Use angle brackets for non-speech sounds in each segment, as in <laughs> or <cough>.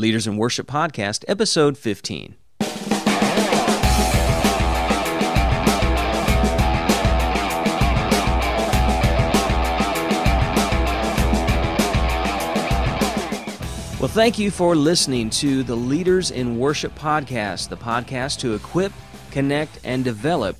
Leaders in Worship Podcast, episode 15. Well, thank you for listening to the Leaders in Worship podcast, the podcast to equip, connect, and develop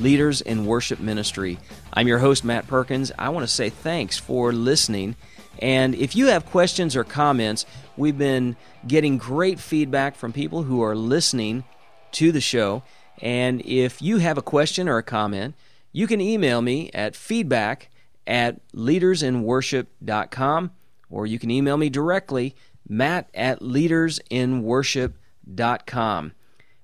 leaders in worship ministry. I'm your host, Matt Perkins. I want to say thanks for listening. And if you have questions or comments, we've been getting great feedback from people who are listening to the show. And if you have a question or a comment, you can email me at feedback at leadersinworship.com or you can email me directly matt at leadersinworship.com.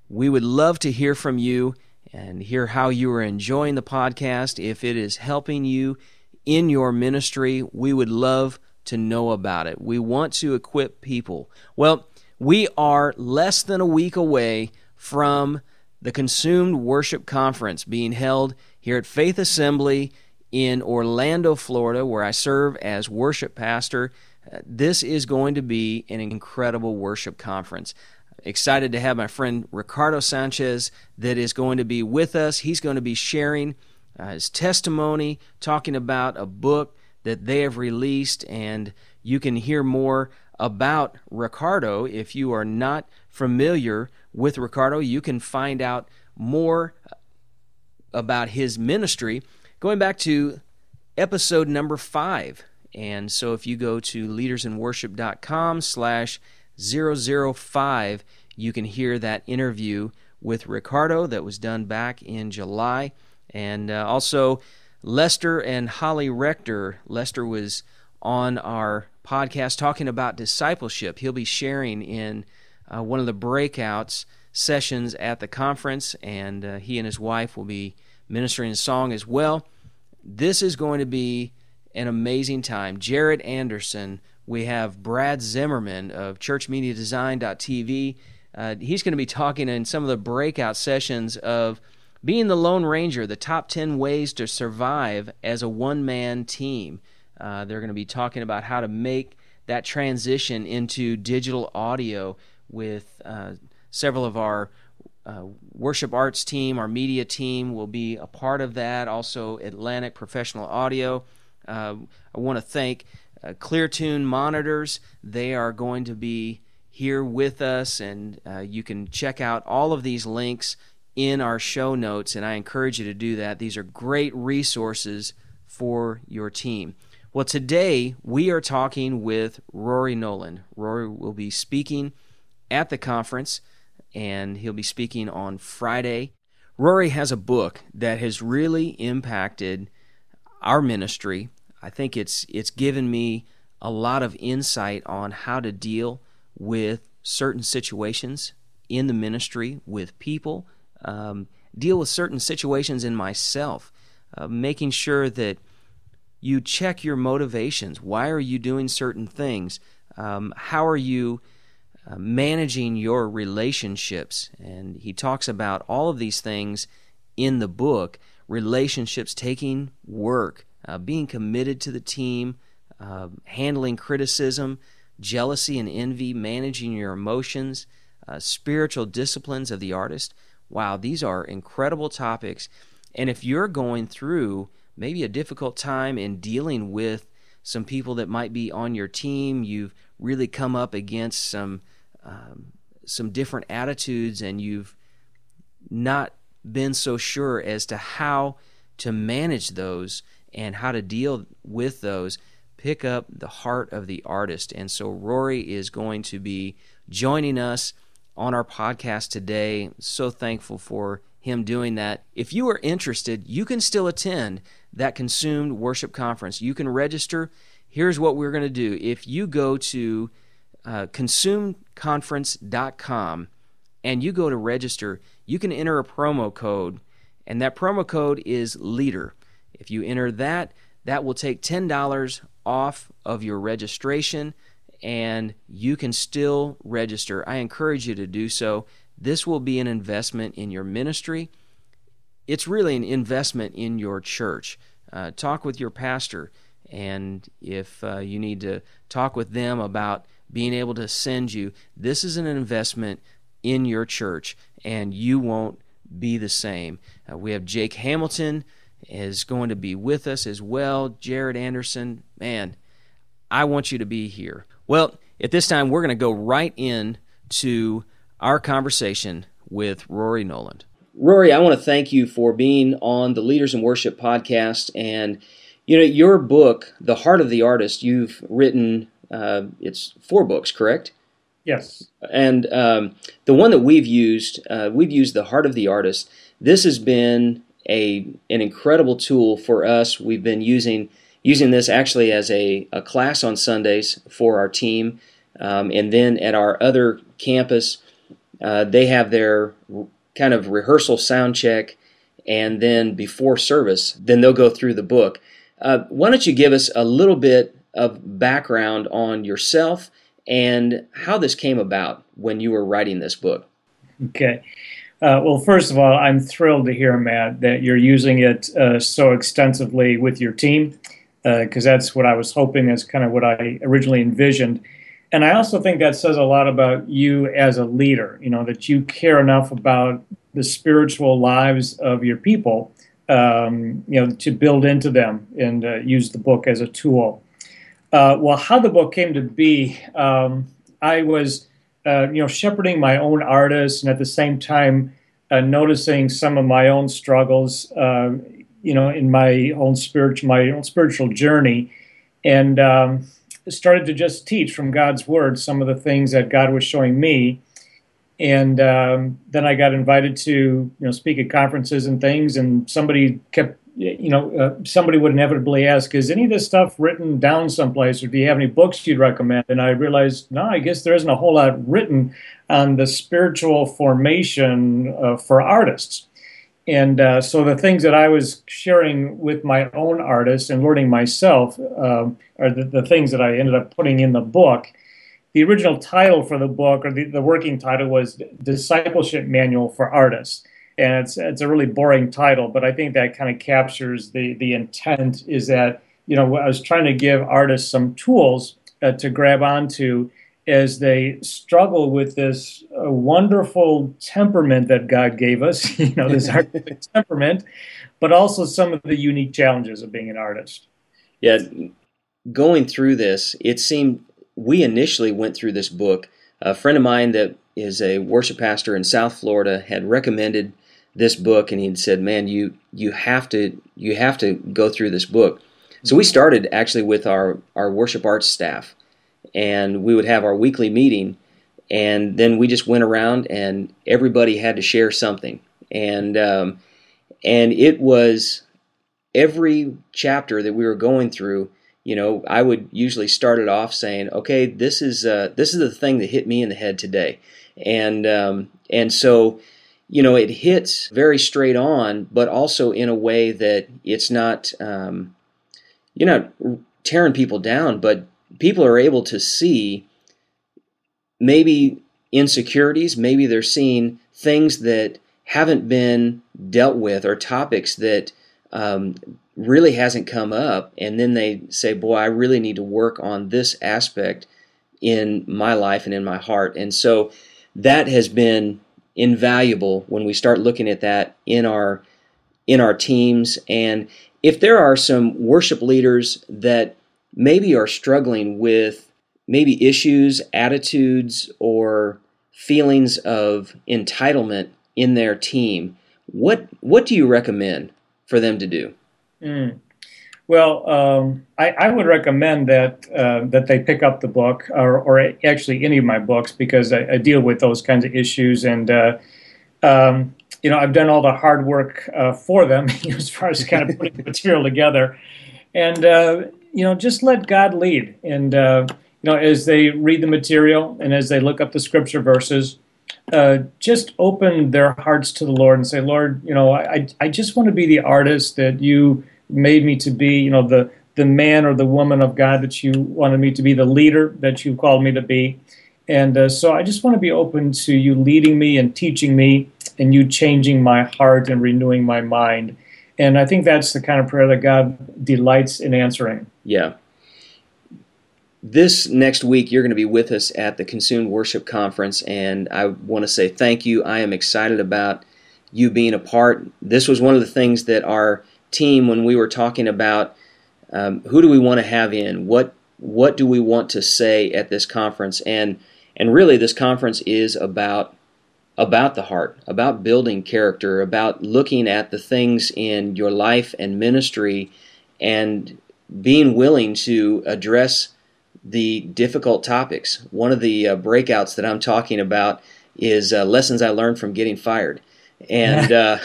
We would love to hear from you and hear how you are enjoying the podcast. If it is helping you in your ministry, we would love to know about it. We want to equip people. Well, we are less than a week away from the Consumed Worship Conference being held here at Faith Assembly in Orlando, Florida, where I serve as worship pastor. This is going to be an incredible worship conference. Excited to have my friend Ricardo Sanchez that is going to be with us. He's going to be sharing uh, his testimony, talking about a book that they have released, and you can hear more about Ricardo. If you are not familiar with Ricardo, you can find out more about his ministry going back to episode number five and so if you go to leadersinworship.com slash 005, you can hear that interview with Ricardo that was done back in July. And uh, also Lester and Holly Rector. Lester was on our podcast talking about discipleship. He'll be sharing in uh, one of the breakouts sessions at the conference, and uh, he and his wife will be ministering a song as well. This is going to be an amazing time. Jared Anderson, we have Brad Zimmerman of churchmediadesign.tv. Uh, he's going to be talking in some of the breakout sessions of being the Lone Ranger, the top 10 ways to survive as a one man team. Uh, they're going to be talking about how to make that transition into digital audio with uh, several of our uh, worship arts team, our media team will be a part of that. Also, Atlantic Professional Audio. Uh, I want to thank uh, ClearTune Monitors. They are going to be here with us, and uh, you can check out all of these links in our show notes, and I encourage you to do that. These are great resources for your team. Well, today we are talking with Rory Noland. Rory will be speaking at the conference, and he'll be speaking on Friday. Rory has a book that has really impacted our ministry I think it's it's given me a lot of insight on how to deal with certain situations in the ministry with people, um, deal with certain situations in myself, uh, making sure that you check your motivations. Why are you doing certain things? Um, how are you uh, managing your relationships? And he talks about all of these things in the book relationships taking work uh, being committed to the team, uh, handling criticism, jealousy and envy, managing your emotions, uh, spiritual disciplines of the artist. Wow, these are incredible topics. And if you're going through maybe a difficult time in dealing with some people that might be on your team, you've really come up against some um, some different attitudes, and you've not been so sure as to how to manage those and how to deal with those, pick up the heart of the artist. And so Rory is going to be joining us on our podcast today. So thankful for him doing that. If you are interested, you can still attend that Consumed Worship Conference. You can register. Here's what we're going to do. If you go to uh, consumedconference.com and you go to register, you can enter a promo code, and that promo code is LEADER. If you enter that, that will take $10 off of your registration and you can still register. I encourage you to do so. This will be an investment in your ministry. It's really an investment in your church. Uh, talk with your pastor, and if uh, you need to talk with them about being able to send you. This is an investment in your church, and you won't be the same. Uh, we have Jake Hamilton is going to be with us as well. Jared Anderson, man, I want you to be here. Well, at this time, we're going to go right in to our conversation with Rory Noland. Rory, I want to thank you for being on the Leaders in Worship podcast. And, you know, your book, The Heart of the Artist, you've written, uh, it's four books, correct? Yes. And um, the one that we've used, uh, we've used The Heart of the Artist. This has been a an incredible tool for us. We've been using using this actually as a, a class on Sundays for our team. Um, and then at our other campus, uh, they have their kind of rehearsal sound check. And then before service, then they'll go through the book. Uh, why don't you give us a little bit of background on yourself and how this came about when you were writing this book? Okay. Uh, well, first of all, I'm thrilled to hear, Matt, that you're using it uh, so extensively with your team because uh, that's what I was hoping. That's kind of what I originally envisioned. And I also think that says a lot about you as a leader, you know, that you care enough about the spiritual lives of your people, um, you know, to build into them and uh, use the book as a tool. Uh, well, how the book came to be, um, I was, uh, you know, shepherding my own artists and at the same time uh, noticing some of my own struggles, uh, you know, in my own spiritual, my own spiritual journey, and um, started to just teach from God's word some of the things that God was showing me. And um, then I got invited to, you know, speak at conferences and things, and somebody kept you know, uh, somebody would inevitably ask, "Is any of this stuff written down someplace, or do you have any books you'd recommend?" And I realized, no, I guess there isn't a whole lot written on the spiritual formation uh, for artists. And uh, so the things that I was sharing with my own artists and learning myself um, are the, the, things that I ended up putting in the book. The original title for the book, or the, the working title, was Discipleship Manual for Artists and it's it's a really boring title, but I think that kind of captures the the intent. Is that you know I was trying to give artists some tools uh, to grab onto as they struggle with this uh, wonderful temperament that God gave us. <laughs> you know, this <laughs> artistic temperament, but also some of the unique challenges of being an artist. Yeah, going through this, it seemed we initially went through this book. A friend of mine that is a worship pastor in South Florida had recommended this book and he'd said, "Man, you you have to you have to go through this book." So we started actually with our our worship arts staff, and we would have our weekly meeting, and then we just went around and everybody had to share something, and um, and it was every chapter that we were going through. You know, I would usually start it off saying, "Okay, this is uh, this is the thing that hit me in the head today," and um, and so you know, it hits very straight on, but also in a way that it's not, um, you're not tearing people down, but people are able to see maybe insecurities, maybe they're seeing things that haven't been dealt with or topics that um, really hasn't come up, and then they say, "Boy, I really need to work on this aspect in my life and in my heart," and so that has been invaluable when we start looking at that in our in our teams. And if there are some worship leaders that maybe are struggling with maybe issues, attitudes or feelings of entitlement in their team, what what do you recommend for them to do? Mm. Well, um, I, I, would recommend that uh, that they pick up the book, or, or, actually any of my books, because I, I deal with those kinds of issues, and uh, um, you know I've done all the hard work uh, for them <laughs> as far as kind of putting the material together, and uh, you know just let God lead, and uh, you know as they read the material and as they look up the scripture verses. Uh, just open their hearts to the Lord and say, Lord, you know, I, I just want to be the artist that you made me to be, you know, the the man or the woman of God that you wanted me to be, the leader that you called me to be. And uh, so I just want to be open to you leading me and teaching me and you changing my heart and renewing my mind. And I think that's the kind of prayer that God delights in answering. Yeah. this next week, you're going to be with us at the Consumed Worship Conference, and I want to say thank you. I am excited about you being a part. This was one of the things that our team, when we were talking about um, who do we want to have in, what what do we want to say at this conference, and and really, this conference is about about the heart, about building character, about looking at the things in your life and ministry, and being willing to address the difficult topics. One of the uh, breakouts that I'm talking about is uh, lessons I learned from getting fired, and, uh,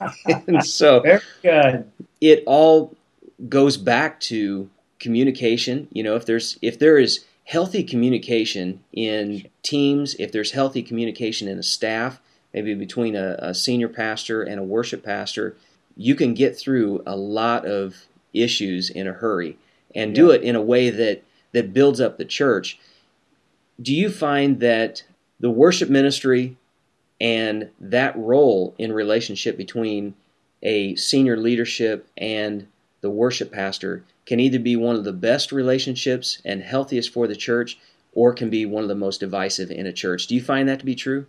<laughs> and so <laughs> it all goes back to communication. You know, if there's if there is healthy communication in teams, if there's healthy communication in a staff, maybe between a, a senior pastor and a worship pastor, you can get through a lot of issues in a hurry and do it in a way that that builds up the church. Do you find that the worship ministry and that role in relationship between a senior leadership and the worship pastor can either be one of the best relationships and healthiest for the church or can be one of the most divisive in a church. Do you find that to be true?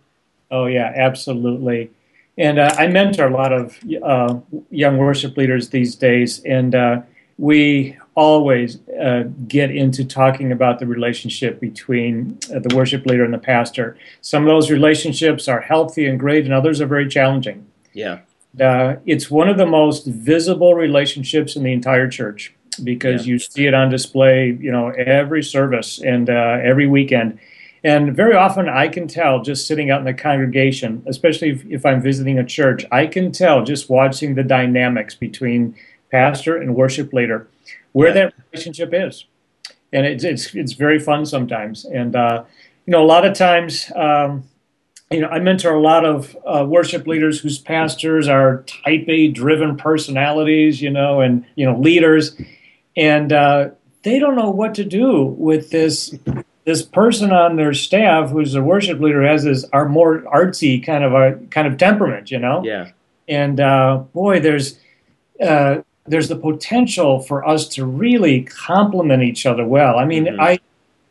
Oh, yeah, absolutely. And uh, I mentor a lot of uh, young worship leaders these days, and uh, we always uh, get into talking about the relationship between uh, the worship leader and the pastor. Some of those relationships are healthy and great, and others are very challenging. Yeah. Uh, it's one of the most visible relationships in the entire church because yeah. you see it on display, you know, every service and uh, every weekend. And very often I can tell just sitting out in the congregation, especially if, if I'm visiting a church, I can tell just watching the dynamics between pastor and worship leader, where yeah. that relationship is. And it's, it's, it's very fun sometimes. And, uh, you know, a lot of times, um, you know, I mentor a lot of uh, worship leaders whose pastors are type A driven personalities, you know, and, you know, leaders. And uh, they don't know what to do with this this person on their staff who's a worship leader has this are more artsy kind of a kind of temperament, you know. Yeah. And uh, boy, there's uh, there's the potential for us to really complement each other well. I mean, mm-hmm. I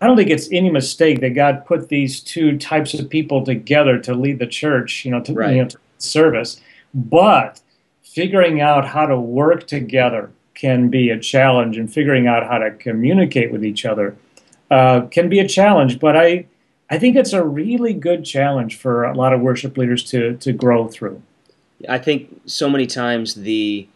I don't think it's any mistake that God put these two types of people together to lead the church, you know, to, right. you know, to service. But figuring out how to work together can be a challenge, and figuring out how to communicate with each other uh, can be a challenge. But I I think it's a really good challenge for a lot of worship leaders to to grow through. I think so many times the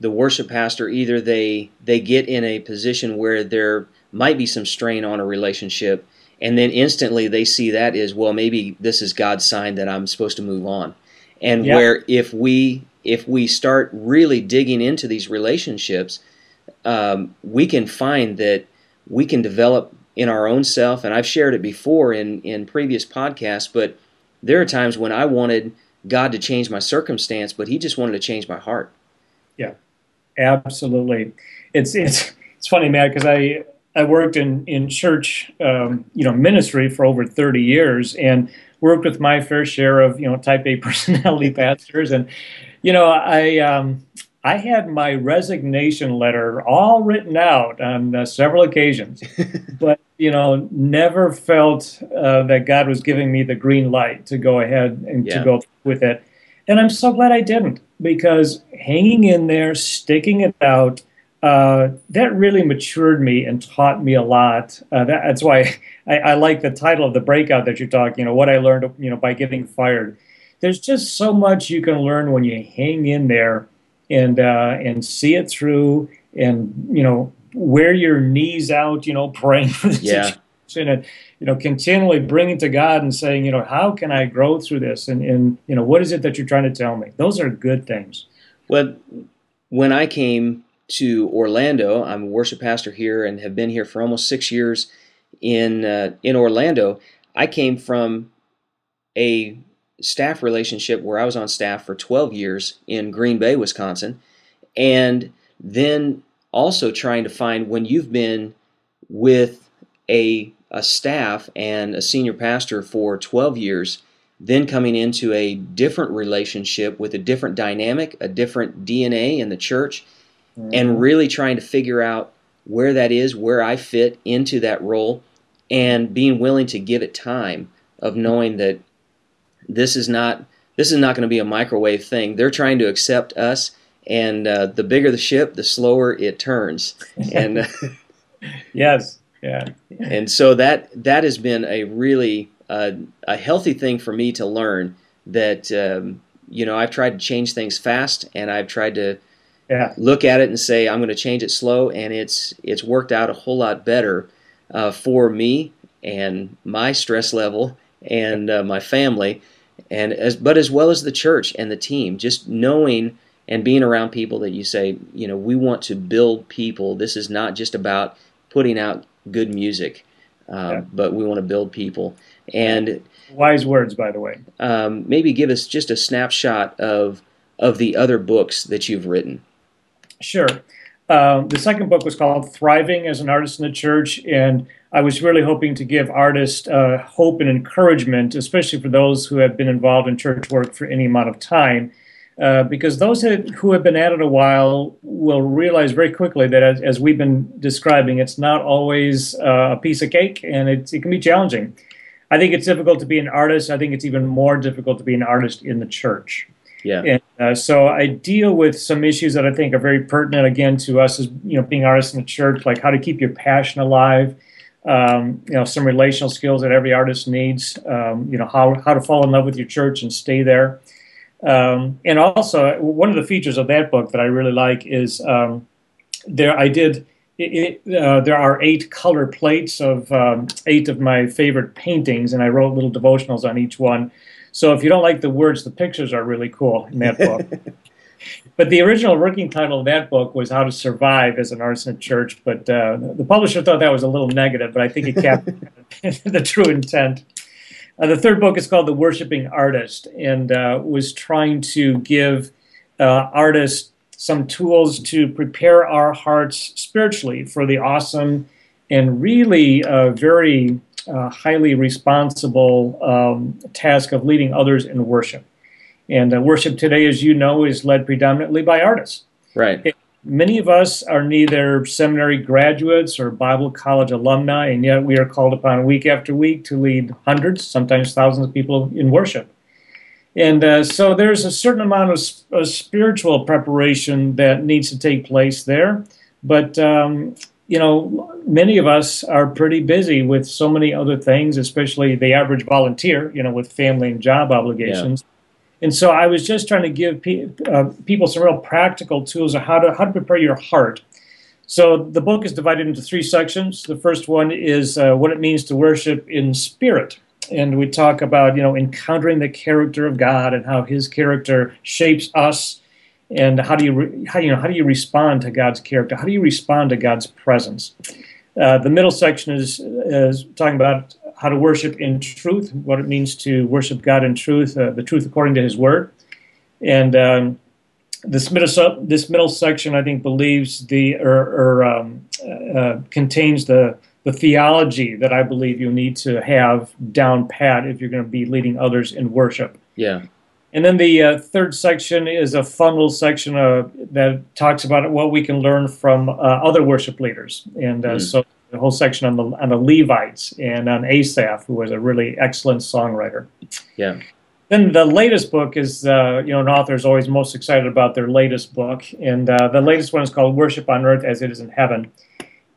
the worship pastor either they they get in a position where there might be some strain on a relationship and then instantly they see that as well maybe this is God's sign that I'm supposed to move on. And yep. where if we if we start really digging into these relationships um, we can find that we can develop in our own self and I've shared it before in in previous podcasts but there are times when I wanted God to change my circumstance but he just wanted to change my heart. Yeah. Absolutely, it's it's it's funny, Matt, because I I worked in in church, um, you know, ministry for over thirty years, and worked with my fair share of you know Type A <laughs> personality pastors, and you know I um, I had my resignation letter all written out on uh, several occasions, <laughs> but you know never felt uh, that God was giving me the green light to go ahead and yeah. to go with it. And I'm so glad I didn't because hanging in there, sticking it out, uh, that really matured me and taught me a lot. Uh, that, that's why <laughs> I, I, like the title of the breakout that you're talking. You know what I learned, you know, by getting fired. There's just so much you can learn when you hang in there and uh, and see it through, and you know, wear your knees out. You know, <laughs> praying for the yeah. situation and you know, continually bringing to God and saying, you know, how can I grow through this? And, and, you know, what is it that you're trying to tell me? Those are good things. Well, when I came to Orlando, I'm a worship pastor here and have been here for almost six years in uh, in Orlando. I came from a staff relationship where I was on staff for 12 years in Green Bay, Wisconsin, and then also trying to find when you've been with a a staff and a senior pastor for 12 years, then coming into a different relationship with a different dynamic, a different DNA in the church, mm-hmm. and really trying to figure out where that is, where I fit into that role, and being willing to give it time of knowing that this is not this is not going to be a microwave thing. They're trying to accept us, and uh, the bigger the ship, the slower it turns. <laughs> And yes, yeah. And so that that has been a really uh, a healthy thing for me to learn that um, you know I've tried to change things fast, and I've tried to yeah. look at it and say I'm going to change it slow, and it's it's worked out a whole lot better uh, for me and my stress level and uh, my family, and as but as well as the church and the team. Just knowing and being around people that you say, you know, we want to build people. This is not just about putting out good music, um, yeah. but we want to build people. And wise words, by the way. Um, maybe give us just a snapshot of of the other books that you've written. Sure. Uh, the second book was called Thriving as an Artist in the Church, and I was really hoping to give artists uh, hope and encouragement, especially for those who have been involved in church work for any amount of time. Uh, because those who have been at it a while will realize very quickly that, as, as we've been describing, it's not always uh, a piece of cake and it can be challenging. I think it's difficult to be an artist. I think it's even more difficult to be an artist in the church. Yeah. And uh, so I deal with some issues that I think are very pertinent again to us as you know being artists in the church, like how to keep your passion alive. Um, you know, some relational skills that every artist needs. Um, you know, how how to fall in love with your church and stay there. Um, and also, one of the features of that book that I really like is um, there. I did. It, uh, there are eight color plates of um, eight of my favorite paintings, and I wrote little devotionals on each one. So if you don't like the words, the pictures are really cool in that book. <laughs> but the original working title of that book was How to Survive as an Artist Church. But uh, the publisher thought that was a little negative, but I think it captured <laughs> the true intent. Uh, the third book is called The Worshipping Artist and uh, was trying to give uh, artists some tools to prepare our hearts spiritually for the awesome and really uh, very uh, highly responsible um, task of leading others in worship. And uh, worship today, as you know, is led predominantly by artists. Right. It, many of us are neither seminary graduates or Bible college alumni, and yet we are called upon week after week to lead hundreds, sometimes thousands of people in worship. And uh, so there's a certain amount of, of, spiritual preparation that needs to take place there. But um, you know, many of us are pretty busy with so many other things, especially the average volunteer, you know, with family and job obligations. Yeah. And so I was just trying to give pe- uh, people some real practical tools of how to how to prepare your heart. So the book is divided into three sections. The first one is uh, what it means to worship in spirit, and we talk about you know encountering the character of God and how His character shapes us and how do you re, how you know how do you respond to God's character? How do you respond to God's presence? Uh, the middle section is is talking about how to worship in truth, what it means to worship God in truth, uh, the truth according to His Word, and um, this middle this middle section I think believes the or, or um, uh, contains the the theology that I believe you need to have down pat if you're going to be leading others in worship. Yeah. And then the uh, third section is a funnel section uh, that talks about what we can learn from uh, other worship leaders. And mm. so the whole section on the on the Levites and on Asaph, who was a really excellent songwriter. Yeah. Then the latest book is, uh, you know, an author is always most excited about their latest book, and uh, the latest one is called "Worship on Earth as It Is in Heaven."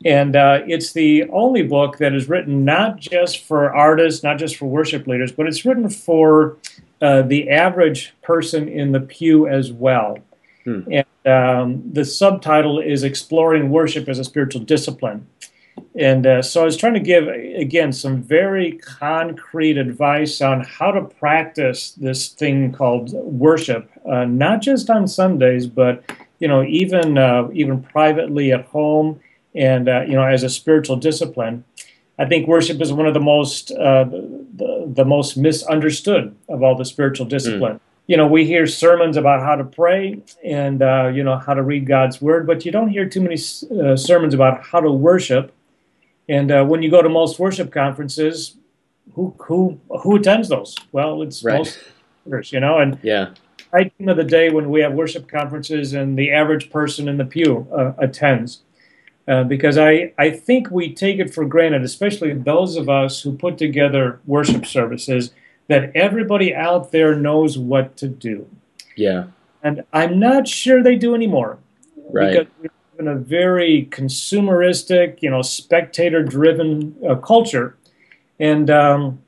And uh, it's the only book that is written not just for artists, not just for worship leaders, but it's written for uh, the average person in the pew as well. Hmm. And um, the subtitle is Exploring Worship as a Spiritual Discipline. And uh, so I was trying to give, again, some very concrete advice on how to practice this thing called worship, uh, not just on Sundays, but you know, even uh, even privately at home, and uh, you know, as a spiritual discipline. I think worship is one of the most uh, the, the most misunderstood of all the spiritual disciplines. Mm. You know, we hear sermons about how to pray and uh, you know how to read God's word, but you don't hear too many uh, sermons about how to worship. And uh, when you go to most worship conferences, who who who attends those? Well, it's right. most leaders, you know. And yeah, right of the day when we have worship conferences and the average person in the pew uh, attends Uh, because I, I think we take it for granted, especially those of us who put together worship services, that everybody out there knows what to do. Yeah. And I'm not sure they do anymore. Right. Because we live in a very consumeristic, you know, spectator driven uh, culture. And um,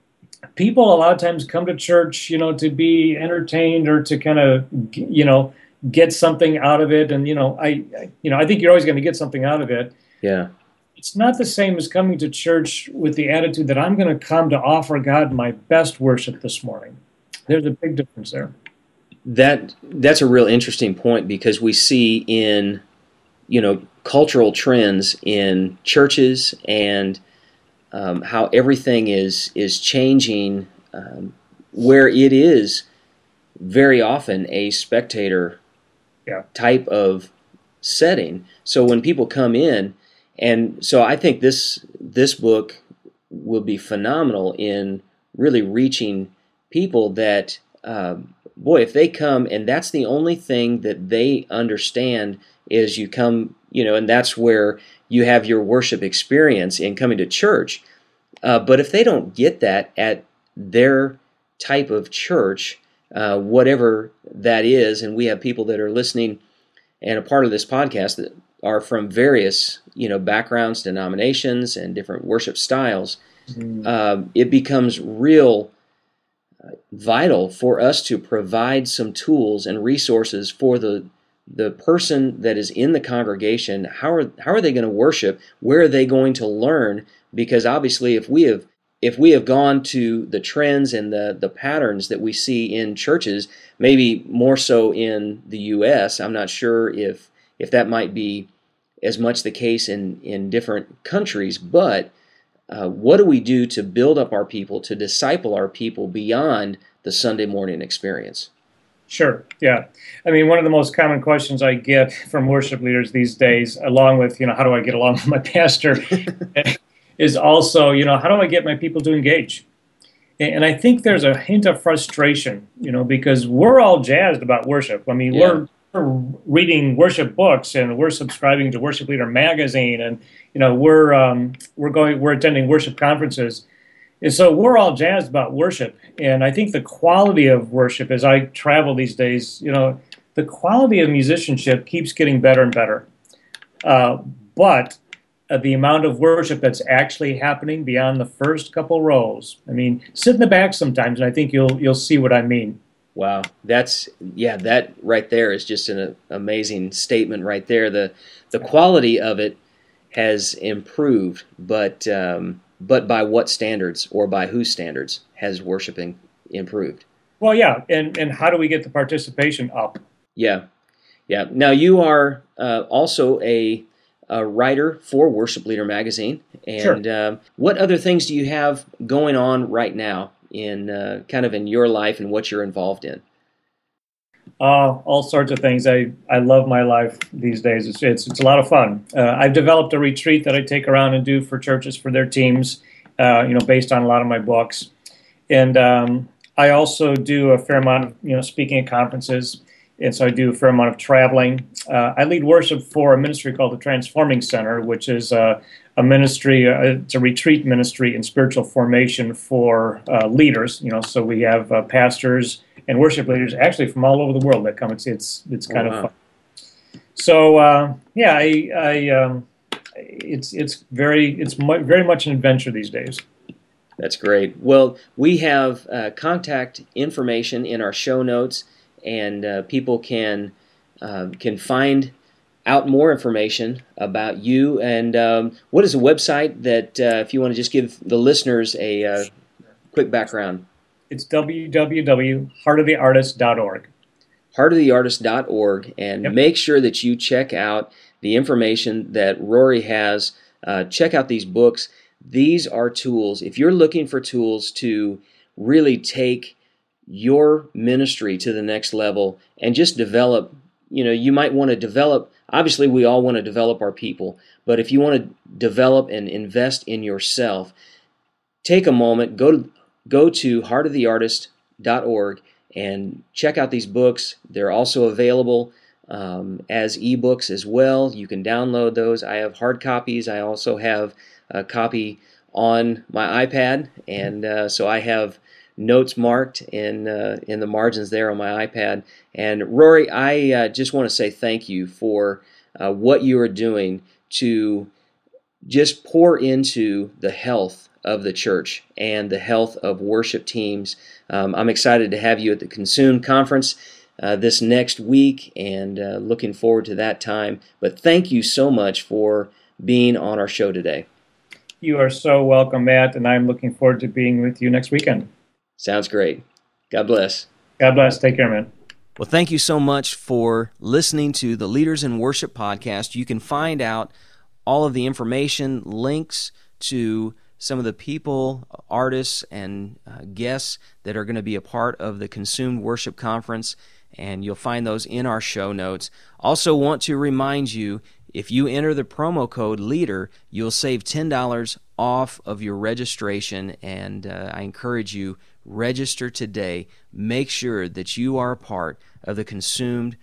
people a lot of times come to church, you know, to be entertained or to kind of, you know, get something out of it. And, you know, I, you know, I think you're always going to get something out of it. Yeah. It's not the same as coming to church with the attitude that I'm going to come to offer God my best worship this morning. There's a big difference there. That that's a real interesting point because we see in you know cultural trends in churches and um, how everything is is changing um, where it is very often a spectator yeah. type of setting so when people come in and so I think this this book will be phenomenal in really reaching people that um, boy, if they come and that's the only thing that they understand is you come, you know, and that's where you have your worship experience in coming to church. Uh, but if they don't get that at their type of church, uh, whatever that is, and we have people that are listening and a part of this podcast that are from various, you know, backgrounds, denominations, and different worship styles, mm-hmm. uh, it becomes real vital for us to provide some tools and resources for the the person that is in the congregation. How are how are they going to worship? Where are they going to learn? Because obviously if we have if we have gone to the trends and the the patterns that we see in churches maybe more so in the US I'm not sure if if that might be as much the case in in different countries but uh, what do we do to build up our people, to disciple our people beyond the Sunday morning experience? Sure. Yeah. I mean, one of the most common questions I get from worship leaders these days, along with, you know, how do I get along with my <laughs> pastor, <laughs> is also, you know, how do I get my people to engage? And I think there's a hint of frustration, you know, because we're all jazzed about worship. I mean, yeah. we're reading worship books and we're subscribing to Worship Leader magazine and you know we're um, we're going we're attending worship conferences and so we're all jazzed about worship and I think the quality of worship as I travel these days you know the quality of musicianship keeps getting better and better uh, but the amount of worship that's actually happening beyond the first couple rows I mean sit in the back sometimes and I think you'll you'll see what I mean Wow, that's yeah, that right there is just an amazing statement right there. The the quality of it has improved, but um, but by what standards or by whose standards has worshiping improved? Well, yeah, and and how do we get the participation up? Yeah, yeah. Now you are uh, also a, a, writer for Worship Leader magazine, and sure. uh, what other things do you have going on right now? in uh, kind of in your life and what you're involved in? Uh, all sorts of things. I, I love my life these days. It's, it's, it's a lot of fun. Uh, I've developed a retreat that I take around and do for churches for their teams, uh, you know, based on a lot of my books. And um, I also do a fair amount of, you know, speaking at conferences. And so I do a fair amount of traveling. Uh, I lead worship for a ministry called the Transforming Center, which is uh, a ministry, uh, it's a retreat ministry in spiritual formation for uh, leaders. You know, so we have uh, pastors and worship leaders actually from all over the world that come. It's it's it's kind oh, wow. of fun. So uh, yeah, I, I um, it's it's very it's mu- very much an adventure these days. That's great. Well, we have uh, contact information in our show notes, and uh, people can can find out more information about you. And um, what is a website that, uh, if you want to just give the listeners a uh, quick background? It's www.heartoftheartist.org. Heartoftheartist.org, and yep. make sure that you check out the information that Rory has. Uh, check out these books. These are tools. If you're looking for tools to really take your ministry to the next level and just develop, you know, you might want to develop Obviously, we all want to develop our people, but if you want to develop and invest in yourself, take a moment, go to go to heartoftheartist.org and check out these books. They're also available um, as ebooks as well. You can download those. I have hard copies. I also have a copy on my iPad, and uh, so I have notes marked in uh, in the margins there on my iPad. And Rory, I uh, just want to say thank you for uh, what you are doing to just pour into the health of the church and the health of worship teams. Um, I'm excited to have you at the Consume conference. Uh, this next week and uh, looking forward to that time. But thank you so much for being on our show today. You are so welcome, Matt, and I'm looking forward to being with you next weekend. Sounds great. God bless. God bless. Take care, man. Well, thank you so much for listening to the Leaders in Worship podcast. You can find out all of the information, links to some of the people, artists, and uh, guests that are going to be a part of the Consumed Worship Conference, and you'll find those in our show notes. Also, want to remind you if you enter the promo code LEADER, you'll save $10 off of your registration, and uh, I encourage you register today. Make sure that you are a part of the Consumed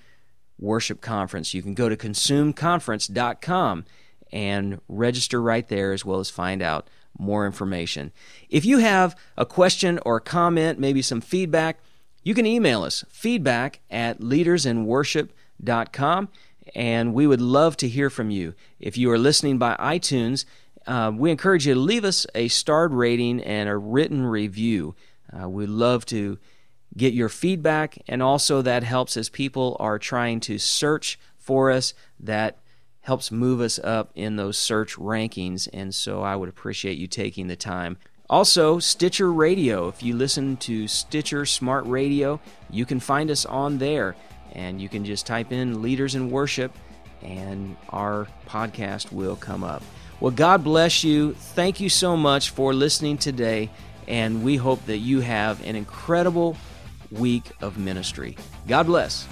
Worship Conference. You can go to consumedconference.com and register right there as well as find out more information. If you have a question or a comment, maybe some feedback, you can email us feedback at leadersinworship.com and we would love to hear from you. If you are listening by iTunes, uh, we encourage you to leave us a starred rating and a written review. Uh, we'd love to get your feedback, and also that helps as people are trying to search for us. That helps move us up in those search rankings, and so I would appreciate you taking the time. Also, Stitcher Radio. If you listen to Stitcher Smart Radio, you can find us on there, and you can just type in Leaders in Worship, and our podcast will come up. Well, God bless you. Thank you so much for listening today and we hope that you have an incredible week of ministry. God bless.